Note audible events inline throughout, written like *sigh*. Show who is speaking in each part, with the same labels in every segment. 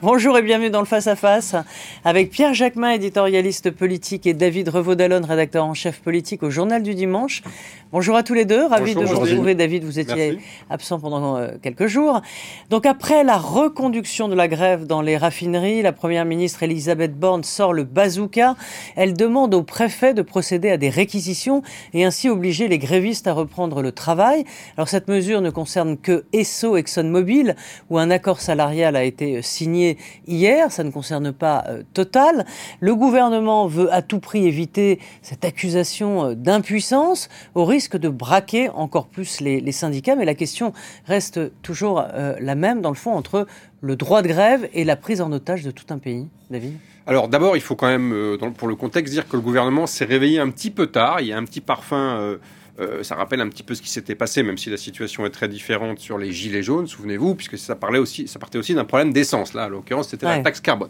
Speaker 1: Bonjour et bienvenue dans le Face à Face avec Pierre Jacquemin, éditorialiste politique, et David Revaud-Dallon, rédacteur en chef politique au Journal du Dimanche. Bonjour à tous les deux, ravi de vous retrouver. David, vous étiez absent pendant euh, quelques jours. Donc après la reconduction de la grève dans les raffineries, la première ministre Elisabeth Borne sort le bazooka. Elle demande au préfet de procéder à des réquisitions et ainsi obliger les grévistes à reprendre le travail. Alors cette mesure ne concerne que Esso ExxonMobil où un accord salarial a été signé hier, ça ne concerne pas euh, Total. Le gouvernement veut à tout prix éviter cette accusation euh, d'impuissance au risque risque de braquer encore plus les, syndicats. Mais la question reste toujours euh, la même, dans le fond, entre le droit de grève et la prise en otage de tout un pays. David?
Speaker 2: Alors d'abord, il faut quand même, euh, pour le contexte, dire que le gouvernement s'est réveillé un petit peu tard. Il y a un petit parfum euh, euh, ça rappelle un petit peu ce qui s'était passé, même si la situation est très différente sur les gilets jaunes, souvenez-vous, puisque ça, parlait aussi, ça partait aussi d'un problème d'essence. Là, à l'occurrence, c'était la taxe carbone.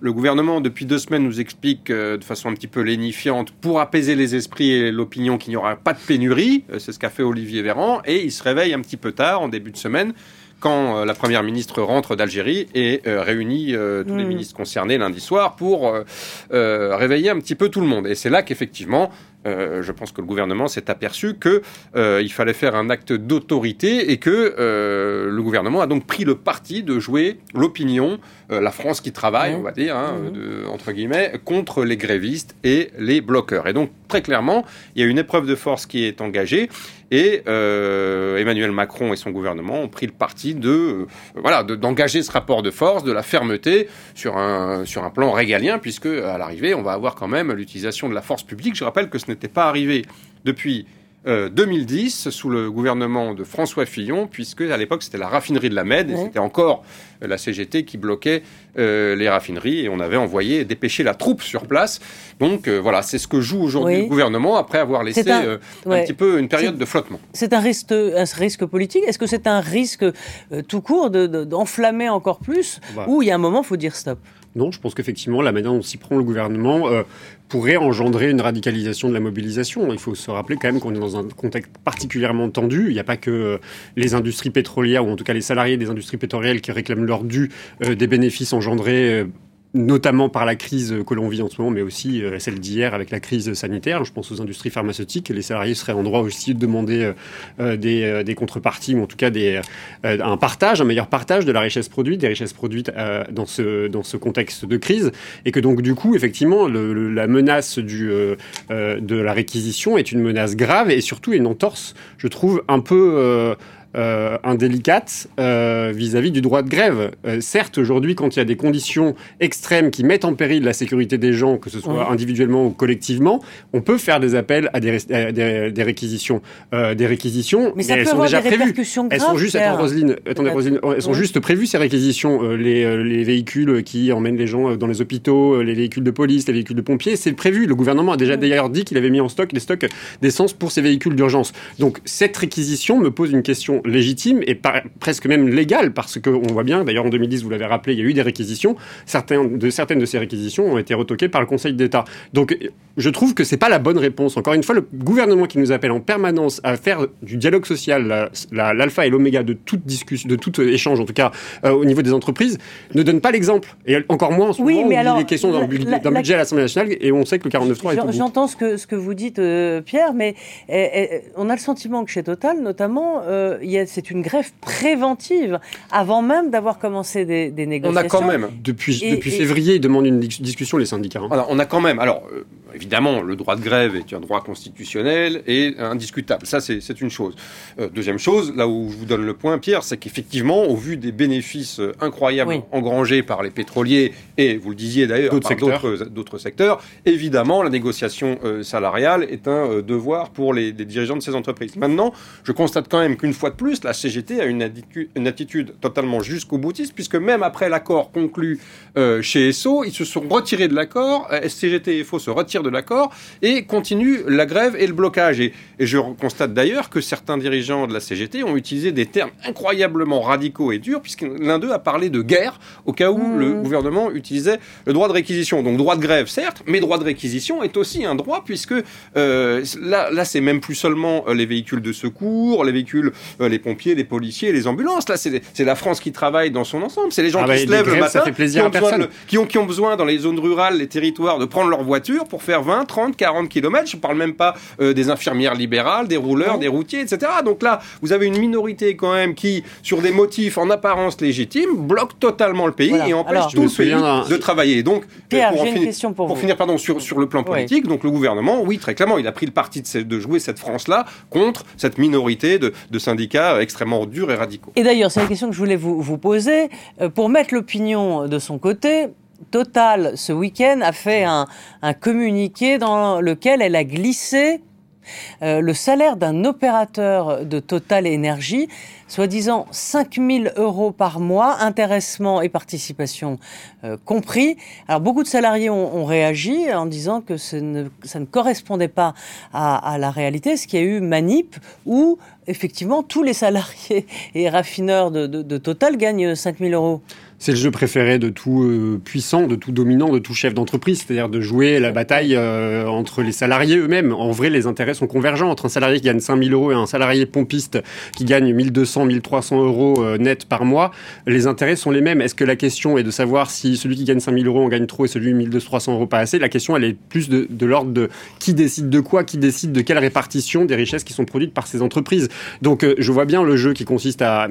Speaker 2: Le gouvernement, depuis deux semaines, nous explique euh, de façon un petit peu lénifiante, pour apaiser les esprits et l'opinion, qu'il n'y aura pas de pénurie. Euh, c'est ce qu'a fait Olivier Véran. Et il se réveille un petit peu tard, en début de semaine, quand la première ministre rentre d'Algérie et réunit tous les mmh. ministres concernés lundi soir pour réveiller un petit peu tout le monde. Et c'est là qu'effectivement, euh, je pense que le gouvernement s'est aperçu qu'il euh, fallait faire un acte d'autorité et que euh, le gouvernement a donc pris le parti de jouer l'opinion, la France qui travaille, on va dire, hein, mmh. entre guillemets, contre les grévistes et les bloqueurs. Et donc, très clairement, il y a une épreuve de force qui est engagée et Emmanuel Macron et son gouvernement ont pris le parti de voilà d'engager ce rapport de force, de la fermeté sur un sur un plan régalien, puisque à l'arrivée, on va avoir quand même l'utilisation de la force publique. Je rappelle que ce n'était pas arrivé depuis 2010 euh, sous le gouvernement de François Fillon, puisque à l'époque c'était la raffinerie de la Med, et c'était encore euh, la CGT qui bloquait euh, les raffineries, et on avait envoyé dépêcher la troupe sur place. Donc voilà, c'est ce que joue aujourd'hui le gouvernement après avoir laissé un, petit peu une période de flottement.
Speaker 1: C'est un risque, un risque politique. Est-ce que c'est un risque tout court d'enflammer encore plus, bah. ou il y a un moment, il faut dire stop?
Speaker 3: Non, je pense qu'effectivement, la manière dont s'y prend le gouvernement euh, pourrait engendrer une radicalisation de la mobilisation. Il faut se rappeler quand même qu'on est dans un contexte particulièrement tendu. Il n'y a pas que euh, les industries pétrolières, ou en tout cas les salariés des industries pétrolières qui réclament leur dû euh, des bénéfices engendrés notamment par la crise que l'on vit en ce moment, mais aussi euh, celle d'hier avec la crise sanitaire. Je pense aux industries pharmaceutiques. Les salariés seraient en droit aussi de demander euh, euh, des, contreparties, ou en tout cas des, un partage, un meilleur partage de la richesse produite, des richesses produites dans, ce, dans ce contexte de crise. Et que donc, du coup, effectivement, la menace de la réquisition est une menace grave et surtout une entorse, je trouve, un peu euh, indélicate euh, vis-à-vis du droit de grève. Euh, certes, aujourd'hui, quand il y a des conditions extrêmes qui mettent en péril la sécurité des gens, que ce soit individuellement ou collectivement, on peut faire des appels à des, des, réquisitions. des réquisitions,
Speaker 1: mais, elles sont déjà prévues.
Speaker 3: elles sont juste, Roselyne, attendez, Roselyne, elles sont juste prévues ces réquisitions. Les, les, véhicules qui emmènent les gens dans les hôpitaux, les véhicules de police, les véhicules de pompiers, c'est prévu. Le gouvernement a déjà d'ailleurs dit qu'il avait mis en stock les stocks d'essence pour ces véhicules d'urgence. Donc cette réquisition me pose une question légitime et presque même légale, parce qu'on voit bien, d'ailleurs en 2010, vous l'avez rappelé, il y a eu des réquisitions. Certaines de, certaines de ces réquisitions ont été retoquées par le Conseil d'État. Donc je trouve que c'est pas la bonne réponse. Encore une fois, le gouvernement qui nous appelle en permanence à faire du dialogue social l'alpha et l'oméga de toute discussion, de tout échange, en tout cas euh, au niveau des entreprises, ne donne pas l'exemple. Et encore moins en ce moment où il est question d'un budget à l'Assemblée nationale et on sait que le 49.3 est
Speaker 1: J'entends ce que, ce que vous dites, euh, Pierre, mais eh, eh, on a le sentiment que chez Total, notamment, euh, c'est une grève préventive avant même d'avoir commencé des, négociations.
Speaker 2: On a quand même,
Speaker 3: depuis, depuis février, ils demandent une discussion, les syndicats.
Speaker 2: Hein. on a quand même, alors euh, évidemment, le droit de grève est un droit constitutionnel et indiscutable. Ça, c'est une chose. Euh, deuxième chose, là où je vous donne le point, Pierre, c'est qu'effectivement, au vu des bénéfices euh, incroyables engrangés par les pétroliers et, vous le disiez d'ailleurs, par d'autres secteurs, évidemment, la négociation salariale est un devoir pour les, les, dirigeants de ces entreprises. Maintenant, je constate quand même qu'une fois de plus, la CGT a une attitude, une attitude totalement jusqu'au boutiste, puisque même après l'accord conclu euh, chez ESSO, ils se sont retirés de l'accord, euh, CGT et FO se retirent de l'accord et continuent la grève et le blocage. Et, je constate d'ailleurs que certains dirigeants de la CGT ont utilisé des termes incroyablement radicaux et durs, puisque l'un d'eux a parlé de guerre au cas où le mmh. gouvernement utilisait le droit de réquisition. Donc droit de grève, certes, mais droit de réquisition est aussi un droit, puisque euh, là, là c'est même plus seulement les véhicules de secours, les véhicules les pompiers, les policiers, les ambulances. Là, c'est la France qui travaille dans son ensemble. C'est les gens ah qui
Speaker 3: bah,
Speaker 2: se lèvent
Speaker 3: le
Speaker 2: matin,
Speaker 3: fait plaisir
Speaker 2: qui, ont qui, ont, qui ont besoin dans les zones rurales, les territoires, de prendre leur voiture pour faire 20, 30, 40 kilomètres. Je ne parle même pas euh, des infirmières libérales, des rouleurs, des routiers, etc. Donc là, vous avez une minorité quand même qui, sur des motifs en apparence légitimes, bloque totalement le pays et empêche tout le pays de travailler. Donc,
Speaker 1: Pierre, pour, une question pour,
Speaker 2: pour finir, pardon, sur, sur le plan politique, donc le gouvernement, oui, très clairement, il a pris le parti de, de jouer cette France-là contre cette minorité de, de, syndicats extrêmement durs et radicaux.
Speaker 1: Et d'ailleurs, c'est la question que je voulais vous, poser. Euh, pour mettre l'opinion de son côté, Total, ce week-end, a fait un, communiqué dans lequel elle a glissé euh, le salaire d'un opérateur de Total Énergie, soi-disant 5 000 euros par mois, intéressement et participation euh, compris. Alors beaucoup de salariés ont, réagi en disant que ça ne, correspondait pas à, la réalité, ce qui a eu manip où effectivement tous les salariés et raffineurs de Total gagnent 5 000 euros
Speaker 3: c'est le jeu préféré de tout euh, puissant, de tout dominant, de tout chef d'entreprise, c'est-à-dire de jouer la bataille euh, entre les salariés eux-mêmes. En vrai, les intérêts sont convergents entre un salarié qui gagne 5000 euros et un salarié pompiste qui gagne 1200, 1300 euros euh, net par mois. Les intérêts sont les mêmes. Est-ce que la question est de savoir si celui qui gagne 5000 euros en gagne trop et celui 1300 euros pas assez? La question, elle est plus de, l'ordre de qui décide de quoi, qui décide de quelle répartition des richesses qui sont produites par ces entreprises. Donc, je vois bien le jeu qui consiste à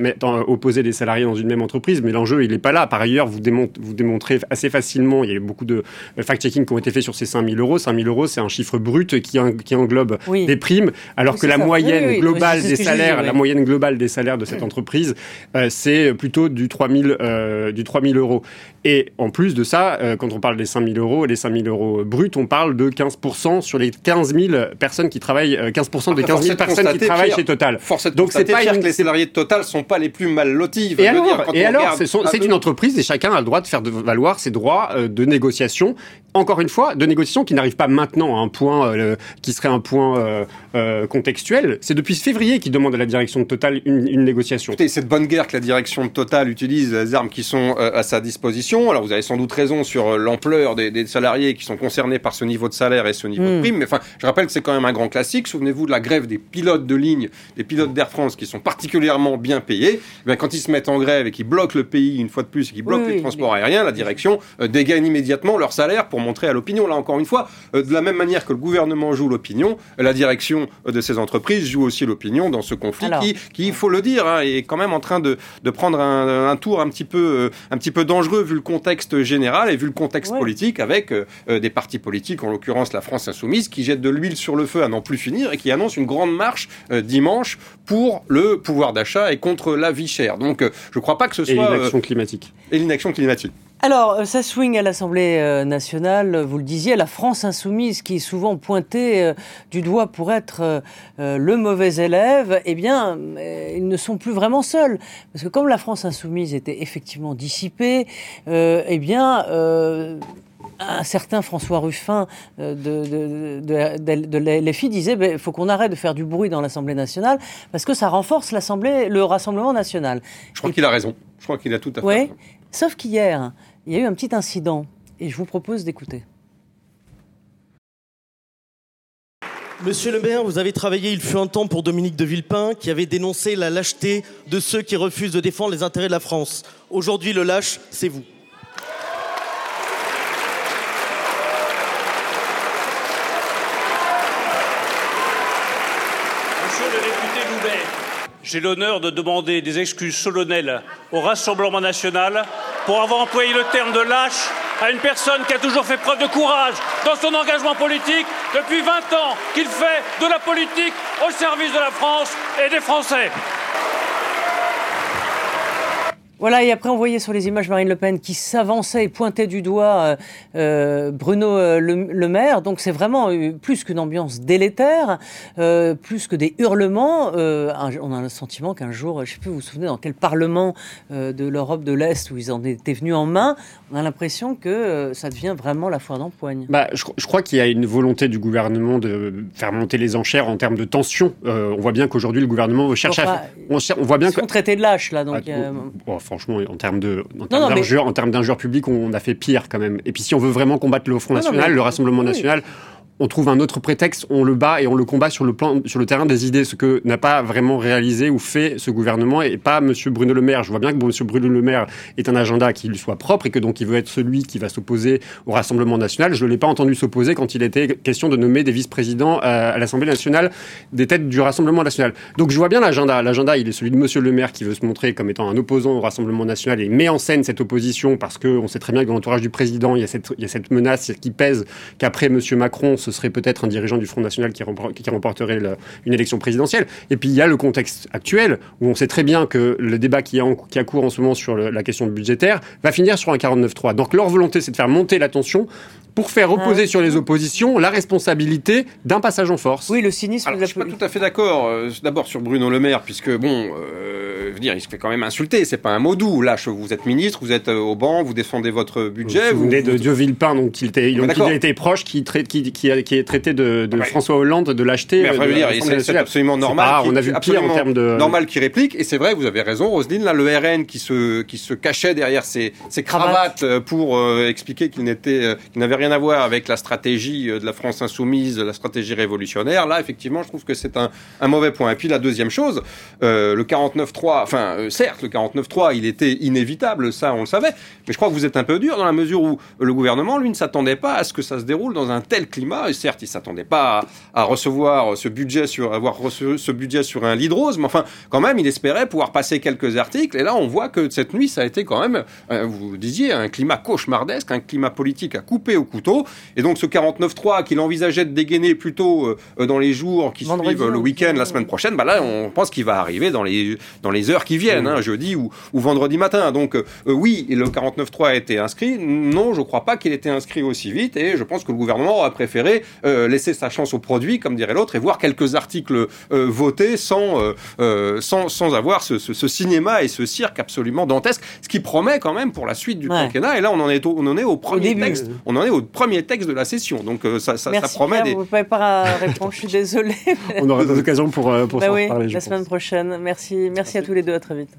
Speaker 3: opposer des salariés dans une même entreprise, mais l'enjeu, il n'est pas là par ailleurs, vous, démontrez assez facilement, il y a eu beaucoup de fact-checking qui ont été faits sur ces 5 000 euros. 5 000 euros, c'est un chiffre brut qui, englobe des primes, alors que la moyenne globale des salaires, la moyenne globale des salaires de cette entreprise, euh, c'est plutôt du 3 000, euh, du 3 000 euros. Et en plus de ça, euh, quand on parle des 5 000 euros et des 5 000 euros bruts, on parle de 15% sur les 15 000 personnes qui travaillent, 15% des 15 000 personnes qui travaillent chez Total.
Speaker 2: Donc c'est pas que les salariés de Total sont pas les plus mal lotis.
Speaker 3: Et alors, et alors c'est une entreprise et chacun a le droit de faire valoir ses droits euh, de négociation. Encore une fois, de négociation qui n'arrive pas maintenant à un point euh, qui serait un point euh, contextuel. C'est depuis février qu'il demande à la direction de Total une, négociation.
Speaker 2: Écoutez, cette bonne guerre que la direction de Total utilise, les armes qui sont à sa disposition. Alors vous avez sans doute raison sur l'ampleur des, salariés qui sont concernés par ce niveau de salaire et ce niveau de hmm. prime. Mais enfin, je rappelle que c'est quand même un grand classique. Souvenez-vous de la grève des pilotes de ligne, des pilotes d'Air France qui sont particulièrement bien payés. Eh quand ils se mettent en grève et qu'ils bloquent le pays une fois de plus et qu'ils bloquent les transports aériens, la direction euh, dégaine immédiatement leur salaire pour montrer à l'opinion. Là, encore une fois, euh, de la même manière que le gouvernement joue l'opinion, la direction euh, de ces entreprises joue aussi l'opinion dans ce conflit qui, qui, il faut le dire, hein, est quand même en train de, de prendre un, un, tour un petit, peu, un petit peu dangereux vu le contexte général et vu le contexte politique avec des partis politiques, en l'occurrence la France Insoumise, qui jettent de l'huile sur le feu à n'en plus finir et qui annonce une grande marche dimanche pour le pouvoir d'achat et contre la vie chère. Donc, je ne crois pas que ce soit...
Speaker 3: Et l'inaction climatique.
Speaker 2: Et l'inaction climatique.
Speaker 1: Alors, euh, ça swing à l'Assemblée euh, nationale, vous le disiez, la France insoumise qui est souvent pointée euh, du doigt pour être le mauvais élève, eh bien, ils ne sont plus vraiment seuls. Parce que comme la France insoumise était effectivement dissipée, eh bien, un certain François Ruffin de, de, de, de LFI disait il ben, faut qu'on arrête de faire du bruit dans l'Assemblée nationale parce que ça renforce l'Assemblée, le Rassemblement national.
Speaker 2: Je crois qu'il a raison. Je crois qu'il a tout à fait
Speaker 1: raison. Sauf qu'hier, il y a eu un petit incident et je vous propose d'écouter.
Speaker 4: Monsieur le maire, vous avez travaillé il fut un temps pour Dominique de Villepin qui avait dénoncé la lâcheté de ceux qui refusent de défendre les intérêts de la France. Aujourd'hui, le lâche, c'est vous.
Speaker 5: Monsieur le député Loubet, j'ai l'honneur de demander des excuses solennelles au Rassemblement national pour avoir employé le terme de lâche à une personne qui a toujours fait preuve de courage dans son engagement politique depuis 20 ans, qu'il fait de la politique au service de la France et des Français.
Speaker 1: Voilà, et après on voyait sur les images Marine Le Pen qui s'avançait et pointait du doigt euh, euh Bruno euh, le, Maire. Donc c'est vraiment euh, plus qu'une ambiance délétère, plus que des hurlements. on a le sentiment qu'un jour, je ne sais plus, vous vous souvenez dans quel parlement de l'Europe de l'Est où ils en étaient venus en main, on a l'impression que ça devient vraiment la foire d'empoigne.
Speaker 3: Bah, je, je crois qu'il y a une volonté du gouvernement de faire monter les enchères en termes de tension. on voit bien qu'aujourd'hui le gouvernement cherche à...
Speaker 1: On, on voit bien que... traité de lâche là, donc...
Speaker 3: Ah, franchement, en termes de, en d'injures publiques, on a fait pire quand même. Et puis si on veut vraiment combattre le Front National, le Rassemblement National, on trouve un autre prétexte, on le bat et on le combat sur le terrain des idées, ce que n'a pas vraiment réalisé ou fait ce gouvernement et pas Monsieur Bruno Le Maire. Je vois bien que Monsieur Bruno Le Maire est un agenda qui lui soit propre et que donc il veut être celui qui va s'opposer au Rassemblement national. Je ne l'ai pas entendu s'opposer quand il était question de nommer des vice-présidents à, l'Assemblée nationale, des têtes du Rassemblement national. Donc je vois bien l'agenda. L'agenda, il est celui de Monsieur Le Maire qui veut se montrer comme étant un opposant au Rassemblement national et met en scène cette opposition parce qu'on sait très bien que dans l'entourage du président, il y a cette, il y a cette menace qui pèse qu'après Monsieur Macron, ce serait peut-être un dirigeant du Front National qui, remporterait une élection présidentielle. Et puis il y a le contexte actuel où on sait très bien que le débat qui, a qui cours en ce moment sur la question budgétaire va finir sur un 49-3. Donc leur volonté, c'est de faire monter la tension pour faire reposer ah. sur les oppositions la responsabilité d'un passage en force.
Speaker 2: Oui, le cynisme. Alors, je suis pas tout à fait d'accord. Euh, d'abord sur Bruno Le Maire, puisque bon, euh, dire, il se fait quand même insulter. C'est pas un mot doux. Là, vous êtes ministre, vous êtes euh, au banc, vous défendez votre budget.
Speaker 3: Vous, venez de Dieu Villepin, donc il était, donc, il a été proche, qui, traite, qui, qui, qui, est traité de, de François Hollande de l'acheter.
Speaker 2: Mais enfin, dire, c'est absolument normal.
Speaker 3: on a vu pire en termes de
Speaker 2: normal qui réplique. Et c'est vrai, vous avez raison, Roselyne. Là, le RN qui se qui se cachait derrière ses, ses cravates pour expliquer qu'il n'était, qu'il n'avait rien à voir avec la stratégie euh, de la France insoumise, la stratégie révolutionnaire, là, effectivement, je trouve que c'est un, mauvais point. Et puis la deuxième chose, euh, le 49-3, enfin, euh, certes, le 49-3, il était inévitable, ça, on le savait, mais je crois que vous êtes un peu dur dans la mesure où le gouvernement, lui, ne s'attendait pas à ce que ça se déroule dans un tel climat. Et certes, il s'attendait pas à, recevoir ce budget sur, avoir ce budget sur un lit de rose, mais enfin, quand même, il espérait pouvoir passer quelques articles. Et là, on voit que cette nuit, ça a été quand même, vous disiez, un climat cauchemardesque, un climat politique à couper au couteau. Et donc, ce 49.3 qu'il envisageait de dégainer plutôt euh, dans les jours qui suivent le week-end, la semaine prochaine, bah là, on pense qu'il va arriver dans les, dans les heures qui viennent, hein, jeudi ou, ou, vendredi matin. Donc, euh, oui, le 49.3 a été inscrit. Non, je ne crois pas qu'il ait été inscrit aussi vite. Et je pense que le gouvernement a préféré euh, laisser sa chance au produit, comme dirait l'autre, et voir quelques articles votés sans, sans, sans avoir ce, ce, cinéma et ce cirque absolument dantesque, ce qui promet quand même pour la suite du quinquennat. Et là, on en est au, on en est au premier texte. On en est au premier texte de la session. Donc euh, ça, ça,
Speaker 1: Merci
Speaker 2: ça promet.
Speaker 1: Pierre, Vous ne pouvez pas répondre, je suis désolée. *laughs*
Speaker 3: On aura d'autres occasions pour, euh, pour bah
Speaker 1: oui,
Speaker 3: parler.
Speaker 1: La semaine prochaine. Merci, merci, merci à tous les deux, à très vite.